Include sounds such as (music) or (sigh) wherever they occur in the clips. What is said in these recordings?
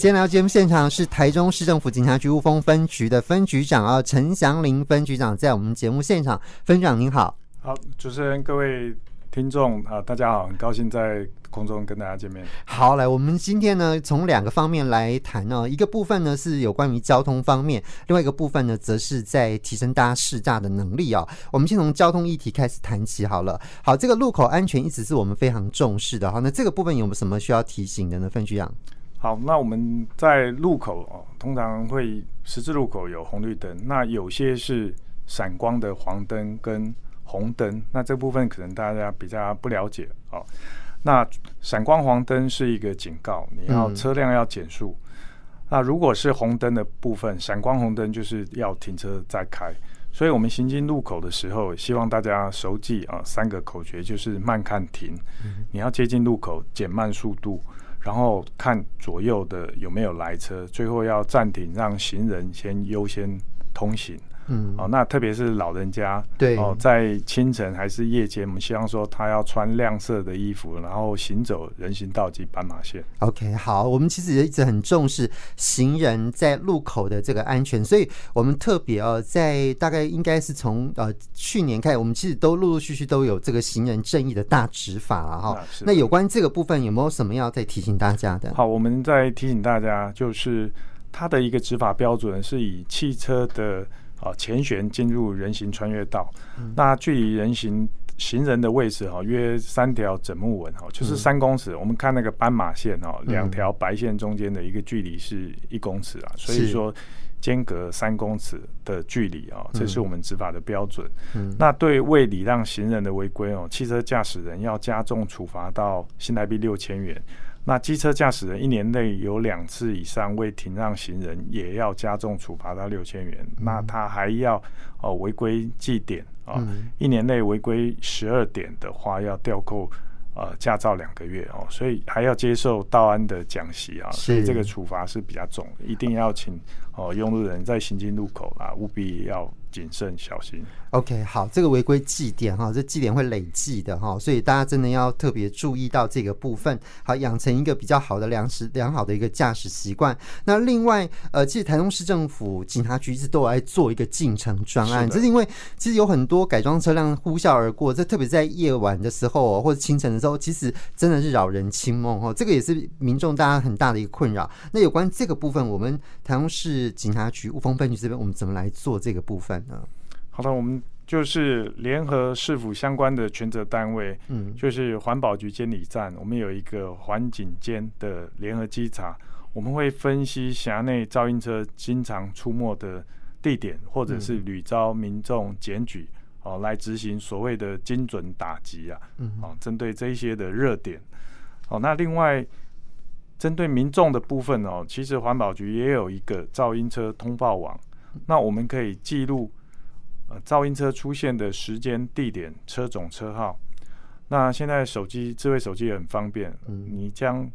今天来到节目现场是台中市政府警察局雾峰分局的分局长啊，陈祥林分局长在我们节目现场。分局长您好，好，主持人各位听众啊，大家好，很高兴在空中跟大家见面。好，来，我们今天呢从两个方面来谈哦，一个部分呢是有关于交通方面，另外一个部分呢则是在提升大家试驾的能力哦。我们先从交通议题开始谈起好了。好，这个路口安全一直是我们非常重视的哈。那这个部分有没有什么需要提醒的呢？分局长？好，那我们在路口哦，通常会十字路口有红绿灯，那有些是闪光的黄灯跟红灯，那这部分可能大家比较不了解哦。那闪光黄灯是一个警告，你要车辆要减速。嗯。那如果是红灯的部分，闪光红灯就是要停车再开。所以我们行经路口的时候，希望大家熟记啊三个口诀，就是慢看停，你要接近路口减慢速度。然后看左右的有没有来车，最后要暂停，让行人先优先通行。嗯，哦，那特别是老人家，对哦，在清晨还是夜间，我们希望说他要穿亮色的衣服，然后行走人行道及斑马线。OK，好，我们其实也一直很重视行人在路口的这个安全，所以我们特别哦，在大概应该是从呃去年开始，我们其实都陆陆续续都有这个行人正义的大执法了哈。那有关这个部分有没有什么要再提醒大家的？好，我们再提醒大家，就是它的一个执法标准是以汽车的。啊，前悬进入人行穿越道，嗯、那距离人行行人的位置哈，约三条整木纹哈，就是三公尺。嗯、我们看那个斑马线哦，两条白线中间的一个距离是一公尺啊，所以说间隔三公尺的距离啊，这是我们执法的标准。嗯、那对未礼让行人的违规哦，汽车驾驶人要加重处罚到新台币六千元。那机车驾驶人一年内有两次以上未停让行人，也要加重处罚到六千元。嗯、那他还要哦违规记点啊，嗯、一年内违规十二点的话，要吊扣呃驾照两个月哦，所以还要接受道安的讲习啊，所以这个处罚是比较重，一定要请哦用路人在行经路口啊，务必要。谨慎小心。OK，好，这个违规记点哈，这记点会累计的哈，所以大家真的要特别注意到这个部分，好，养成一个比较好的良食良好的一个驾驶习惯。那另外，呃，其实台中市政府警察局一直都有来做一个进城专案，这是因为其实有很多改装车辆呼啸而过，这特别在夜晚的时候或者清晨的时候，其实真的是扰人清梦哦，这个也是民众大家很大的一个困扰。那有关这个部分，我们台中市警察局雾峰分局这边，我们怎么来做这个部分？好的，我们就是联合市府相关的权责单位，嗯，就是环保局监理站，我们有一个环警监的联合稽查，我们会分析辖内噪音车经常出没的地点，或者是屡遭民众检举，哦，来执行所谓的精准打击啊，嗯，哦，针对这一些的热点，哦，那另外针对民众的部分哦，其实环保局也有一个噪音车通报网。那我们可以记录呃噪音车出现的时间、地点、车种、车号。那现在手机智慧手机也很方便，嗯，你将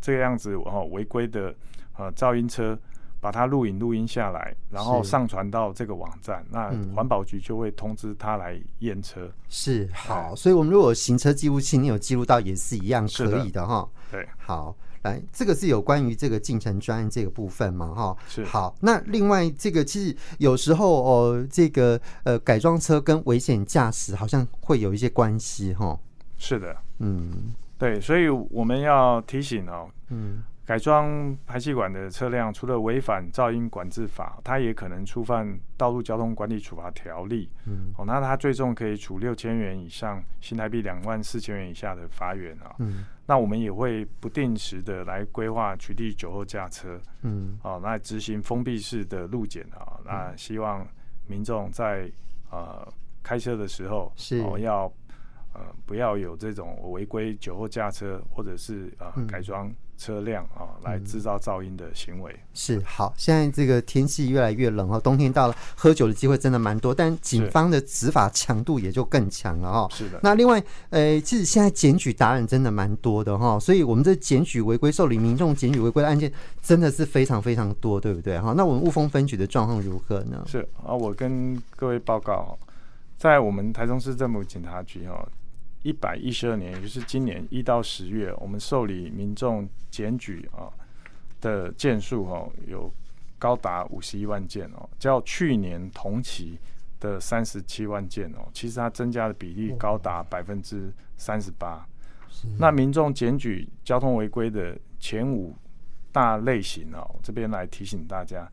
这个样子哦违规的呃噪音车，把它录影录音下来，然后上传到这个网站，那环保局就会通知他来验车。是好，所以我们如果行车记录器你有记录到也是一样可以的哈。对，好。来，这个是有关于这个进程专案这个部分嘛？哈，是好。那另外这个其实有时候哦，这个呃改装车跟危险驾驶好像会有一些关系哈。是的，嗯，对，所以我们要提醒哦，嗯。改装排气管的车辆，除了违反噪音管制法，它也可能触犯道路交通管理处罚条例。嗯，哦，那它最重可以处六千元以上新台币两万四千元以下的罚锾啊。嗯，那我们也会不定时的来规划取缔酒后驾车。嗯，哦，那执行封闭式的路检啊。那希望民众在呃开车的时候是哦要呃不要有这种违规酒后驾车或者是呃改装。车辆啊，来制造噪音的行为、嗯、是好。现在这个天气越来越冷哦，冬天到了，喝酒的机会真的蛮多，但警方的执法强度也就更强了哈。是的。那另外，呃，其实现在检举达人真的蛮多的哈，所以我们这检举违规受理民众检举违规的案件真的是非常非常多，对不对哈？那我们雾峰分局的状况如何呢？是啊，我跟各位报告，在我们台中市政府警察局哈。一百一十二年，也就是今年一到十月，我们受理民众检举啊，的件数哦，有高达五十一万件哦，较去年同期的三十七万件哦，其实它增加的比例高达百分之三十八。那民众检举交通违规的前五大类型哦，这边来提醒大家，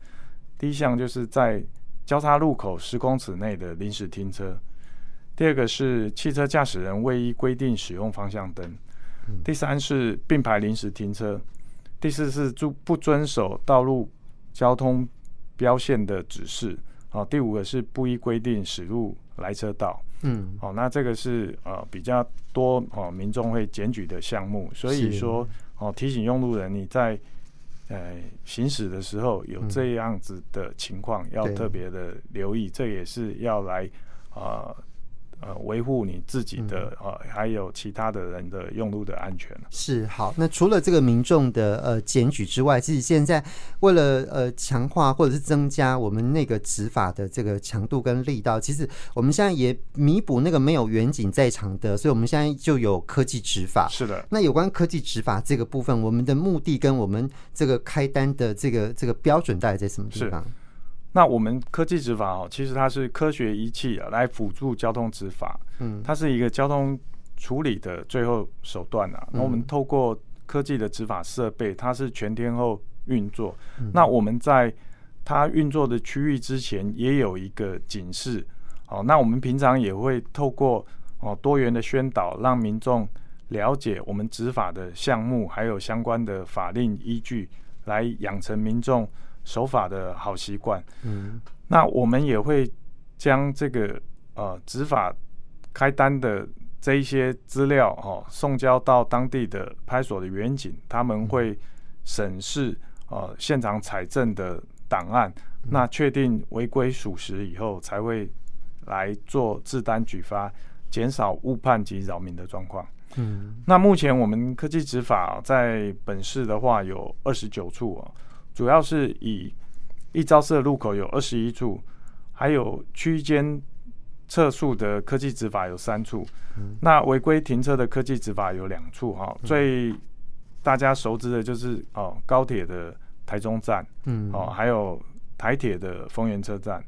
第一项就是在交叉路口十公尺内的临时停车。第二个是汽车驾驶人未依规定使用方向灯，第三是并排临时停车，第四是不不遵守道路交通标线的指示，哦，第五个是不依规定驶入来车道，嗯，哦，那这个是呃比较多哦民众会检举的项目，所以说哦提醒用路人你在呃行驶的时候有这样子的情况，要特别的留意，这也是要来啊。呃呃，维护你自己的呃，还有其他的人的用路的安全。是好，那除了这个民众的呃检举之外，其实现在为了呃强化或者是增加我们那个执法的这个强度跟力道，其实我们现在也弥补那个没有远景在场的，所以我们现在就有科技执法。是的。那有关科技执法这个部分，我们的目的跟我们这个开单的这个这个标准大概在什么地方？那我们科技执法哦，其实它是科学仪器啊，来辅助交通执法。嗯，它是一个交通处理的最后手段啊。那我们透过科技的执法设备，它是全天候运作。那我们在它运作的区域之前，也有一个警示。哦，那我们平常也会透过哦多元的宣导，让民众了解我们执法的项目，还有相关的法令依据，来养成民众。守法的好习惯，嗯，那我们也会将这个呃执法开单的这一些资料哦送交到当地的派出所的员警，他们会审视呃现场采证的档案，那确定违规属实以后，才会来做制单举发，减少误判及扰民的状况。嗯，那目前我们科技执法在本市的话有二十九处哦。主要是以一招式的路口有二十一处，还有区间测速的科技执法有三处，嗯、那违规停车的科技执法有两处哈。嗯、最大家熟知的就是哦高铁的台中站，嗯，哦还有台铁的丰原车站。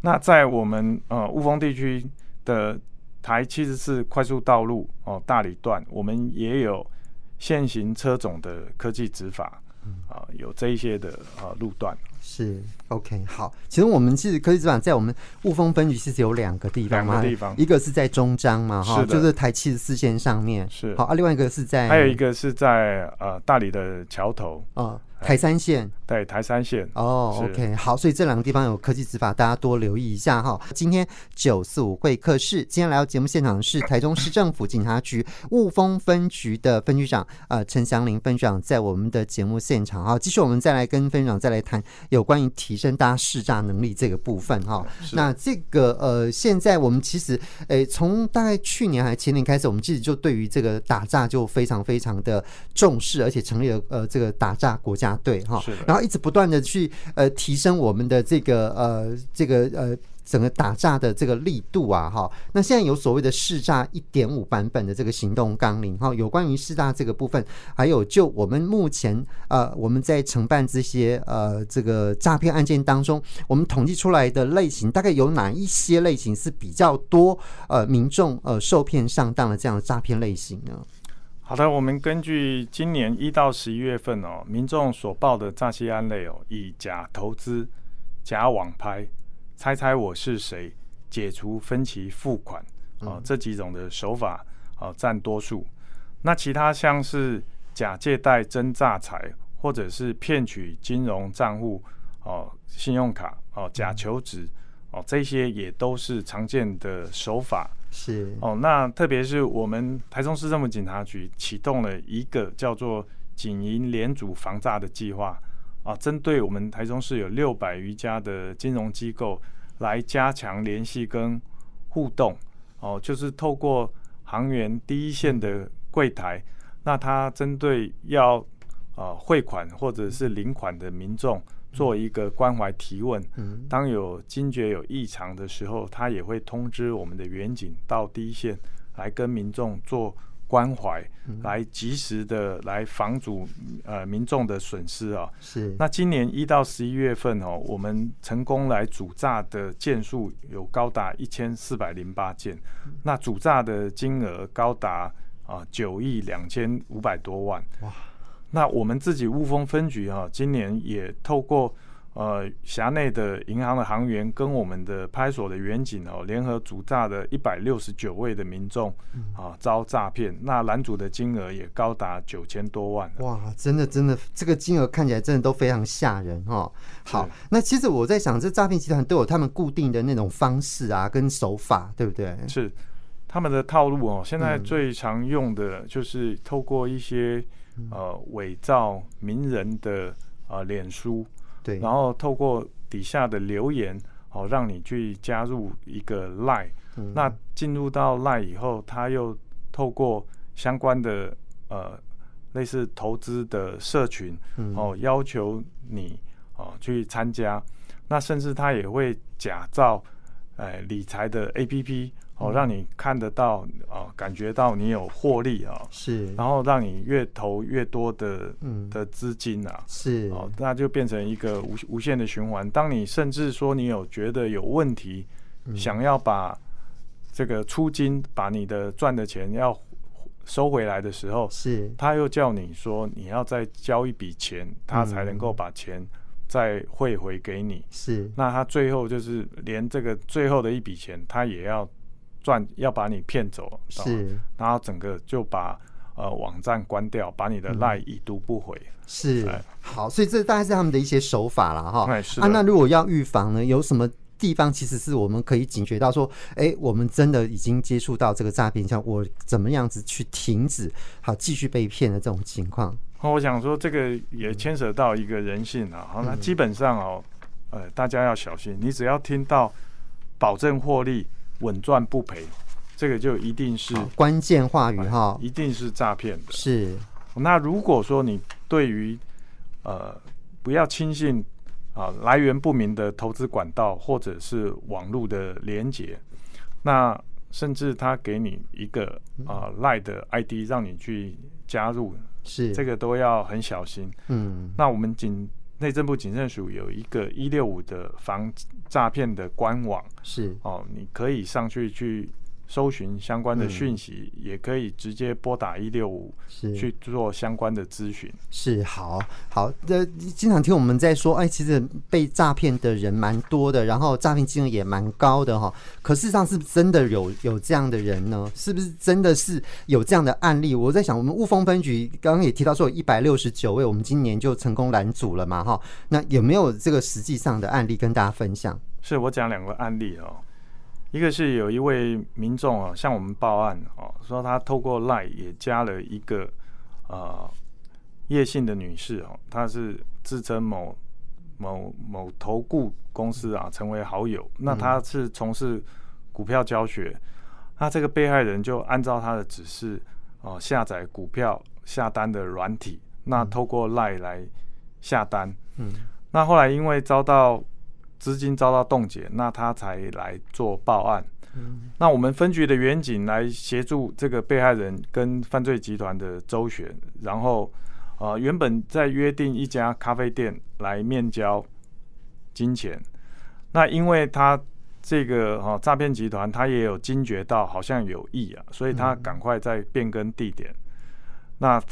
那在我们呃雾峰地区的台七十四快速道路哦大理段，我们也有现行车种的科技执法。啊，有这一些的啊路段是 OK 好。其实我们其实科技主管在我们雾峰分局其实有两个地方嘛，两个地方，一个是在中彰嘛，哈，就是台七十四线上面是好啊，另外一个是在，还有一个是在呃大理的桥头啊。台山县，对台山县哦，OK，好，所以这两个地方有科技执法，大家多留意一下哈。今天九四五会客室，今天来到节目现场的是台中市政府警察局 (laughs) 雾峰分局的分局长呃陈祥林分局长，在我们的节目现场哈。继续我们再来跟分局长再来谈有关于提升大家识诈能力这个部分哈。那这个呃，现在我们其实诶，从大概去年还是前年开始，我们其实就对于这个打诈就非常非常的重视，而且成立了呃这个打诈国家。对哈，然后一直不断的去呃提升我们的这个呃这个呃整个打诈的这个力度啊哈。那现在有所谓的试诈一点五版本的这个行动纲领哈，有关于试诈这个部分，还有就我们目前呃我们在承办这些呃这个诈骗案件当中，我们统计出来的类型大概有哪一些类型是比较多呃民众呃受骗上当的这样的诈骗类型呢？好的，我们根据今年一到十一月份哦，民众所报的诈欺案类哦，以假投资、假网拍、猜猜我是谁、解除分期付款哦，这几种的手法哦占多数。那其他像是假借贷真诈财，或者是骗取金融账户哦、信用卡哦、假求职哦，这些也都是常见的手法。是哦，那特别是我们台中市政府警察局启动了一个叫做“警银联组防诈”的计划啊，针对我们台中市有六百余家的金融机构来加强联系跟互动哦，就是透过行员第一线的柜台，那他针对要啊汇款或者是领款的民众。做一个关怀提问，嗯当有惊觉有异常的时候，他也会通知我们的远景到第一线来跟民众做关怀，来及时的来防阻呃民众的损失啊。是。那今年一到十一月份哦，我们成功来主诈的件数有高达一千四百零八件，那主诈的金额高达啊九亿两千五百多万。哇！那我们自己雾峰分局哈，今年也透过。呃，辖内的银行的行员跟我们的派出所的员警哦，联合主诈的一百六十九位的民众啊遭诈骗，那拦阻的金额也高达九千多万。哇，真的真的，这个金额看起来真的都非常吓人哈。好，那其实我在想，这诈骗集团都有他们固定的那种方式啊，跟手法，对不对？是他们的套路哦。现在最常用的就是透过一些呃伪造名人的呃脸书。对，然后透过底下的留言，哦，让你去加入一个 Line，嗯，那进入到 Line 以后，他又透过相关的呃类似投资的社群，哦，要求你哦去参加，那甚至他也会假造哎理财的 APP。哦，让你看得到啊、呃，感觉到你有获利啊，是，然后让你越投越多的嗯。的资金啊，是，哦，那就变成一个无无限的循环。当你甚至说你有觉得有问题，嗯、想要把这个出金，把你的赚的钱要收回来的时候，是，他又叫你说你要再交一笔钱，他才能够把钱再汇回给你。是，那他最后就是连这个最后的一笔钱，他也要。赚要把你骗走，是，然后整个就把呃网站关掉，把你的赖已读不回。嗯、是，好，所以这大概是他们的一些手法了哈。是啊，那如果要预防呢，有什么地方其实是我们可以警觉到说，哎，我们真的已经接触到这个诈骗，像我怎么样子去停止，好继续被骗的这种情况？我想说这个也牵扯到一个人性啊。好，那基本上哦，呃，大家要小心，你只要听到保证获利。稳赚不赔，这个就一定是关键话语哈，一定是诈骗的。是，那如果说你对于呃不要轻信啊来源不明的投资管道或者是网络的连接，那甚至他给你一个啊 LINE 的 ID 让你去加入，是这个都要很小心。嗯，那我们仅。内政部警政署有一个一六五的防诈骗的官网，是。哦，你可以上去去搜寻相关的讯息，嗯，也可以直接拨打一六五去做相关的咨询。是好好呃，经常听我们在说，哎，其实被诈骗的人蛮多的，然后诈骗金额也蛮高的哈。可事实上是不是真的有有这样的人呢？是不是真的是有这样的案例？我在想，我们雾峰分局刚刚也提到说有一百六十九位，我们今年就成功拦阻了嘛哈。那有没有这个实际上的案例跟大家分享？是我讲两个案例哦。一个是有一位民众啊，向我们报案哦，说他透过 LINE 也加了一个呃叶姓的女士哦，她是自称某某某投顾公司啊，成为好友。那她是从事股票教学，那这个被害人就按照他的指示哦，下载股票下单的软体，那透过 LINE 来下单。嗯，那后来因为遭到资金遭到冻结，那他才来做报案。嗯，那我们分局的员警来协助这个被害人跟犯罪集团的周旋，然后呃，原本在约定一家咖啡店来面交金钱。那因为他这个哈诈骗集团，他也有惊觉到好像有异啊，所以他赶快在变更地点。那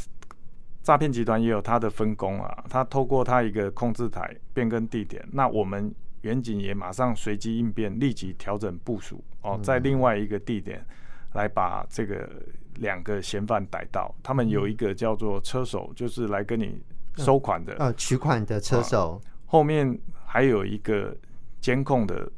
诈骗集团也有他的分工啊，他透过他一个控制台变更地点，那我们。员警也马上随机应变，立即调整部署哦，在另外一个地点来把这个两个嫌犯逮到。他们有一个叫做车手，就是来跟你收款的，呃，取款的车手。后面还有一个监控的，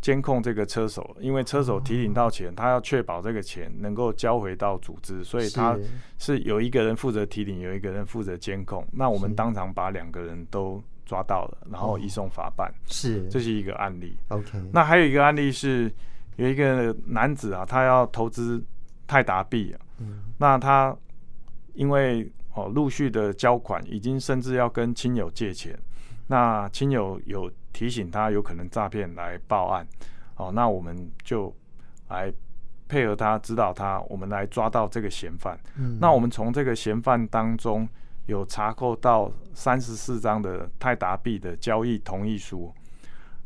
监控这个车手，因为车手提领到钱，他要确保这个钱能够交回到组织，所以他是有一个人负责提领，有一个人负责监控。那我们当场把两个人都。抓到了，然后移送法办。是，这是一个案例。OK，那还有一个案例是，有一个男子啊，他要投资泰达币啊，嗯，那他因为哦陆续的交款，已经甚至要跟亲友借钱，那亲友有提醒他有可能诈骗来报案，哦，那我们就来配合他指导他，我们来抓到这个嫌犯。嗯，那我们从这个嫌犯当中有查扣到三十四张的泰达币的交易同意书，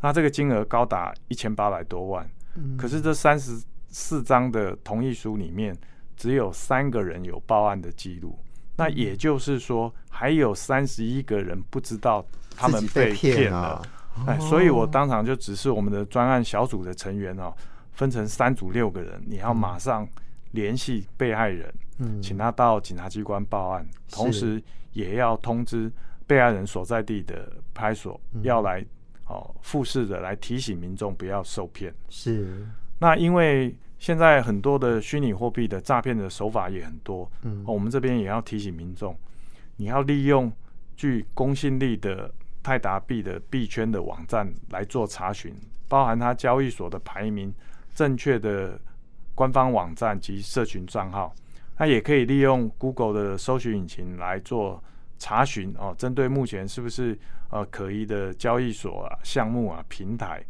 那这个金额高达一千八百多万。嗯，可是这三十四张的同意书里面，只有三个人有报案的记录。那也就是说，还有三十一个人不知道他们被骗了。哎，所以我当场就指示我们的专案小组的成员哦，分成三组六个人，你要马上联系被害人，嗯，请他到警察机关报案，同时也要通知被害人所在地的派出所，要来哦，复试的来提醒民众不要受骗。是，那因为现在很多的虚拟货币的诈骗的手法也很多，嗯，我们这边也要提醒民众，你要利用具公信力的。泰达币的币圈的网站来做查询，包含它交易所的排名、正确的官方网站及社群账号。那也可以利用 Google 的搜寻引擎来做查询哦。针对目前是不是呃可疑的交易所啊、项目啊、平台，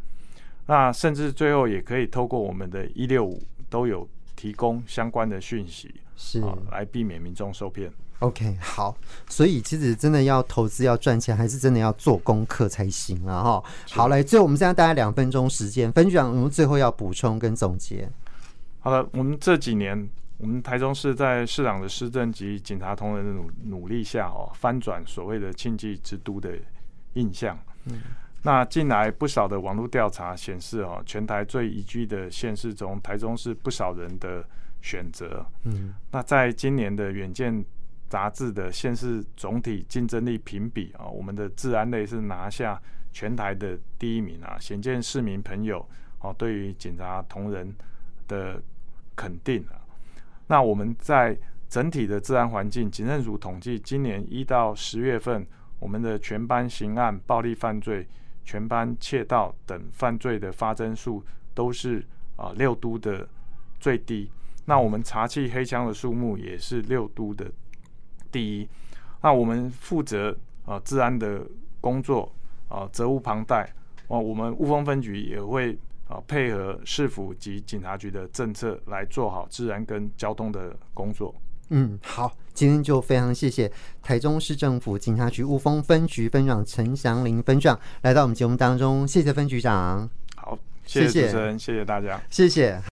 那甚至最后也可以透过我们的一六五都有提供相关的讯息，是、呃、来避免民众受骗。OK，好，所以其实真的要投资要赚钱，还是真的要做功课才行啊！哈，好，来，最后我们现在大概两分钟时间，分局长，我们最后要补充跟总结。好了，我们这几年，我们台中市在市长的施政及警察同仁的努努力下，哦，翻转所谓的庆忌之都的印象。嗯，那近来不少的网络调查显示，哦，全台最宜居的县市中，台中是不少人的选择。嗯，那在今年的远见。杂志的县市总体竞争力评比啊，我们的治安类是拿下全台的第一名啊，显见市民朋友哦对于警察同仁的肯定啊。那我们在整体的治安环境，警政署统计，今年一到十月份，我们的全班刑案、暴力犯罪、全班窃盗等犯罪的发生数都是啊六都的最低。那我们查缉黑枪的数目也是六都的。第一，那我们负责啊治安的工作啊，责无旁贷。啊，我们雾峰分局也会啊配合市府及警察局的政策来做好治安跟交通的工作。嗯，好，今天就非常谢谢台中市政府警察局雾峰分局分长陈祥林分局长来到我们节目当中，谢谢分局长。好，谢谢主持人，谢谢，谢谢大家，谢谢。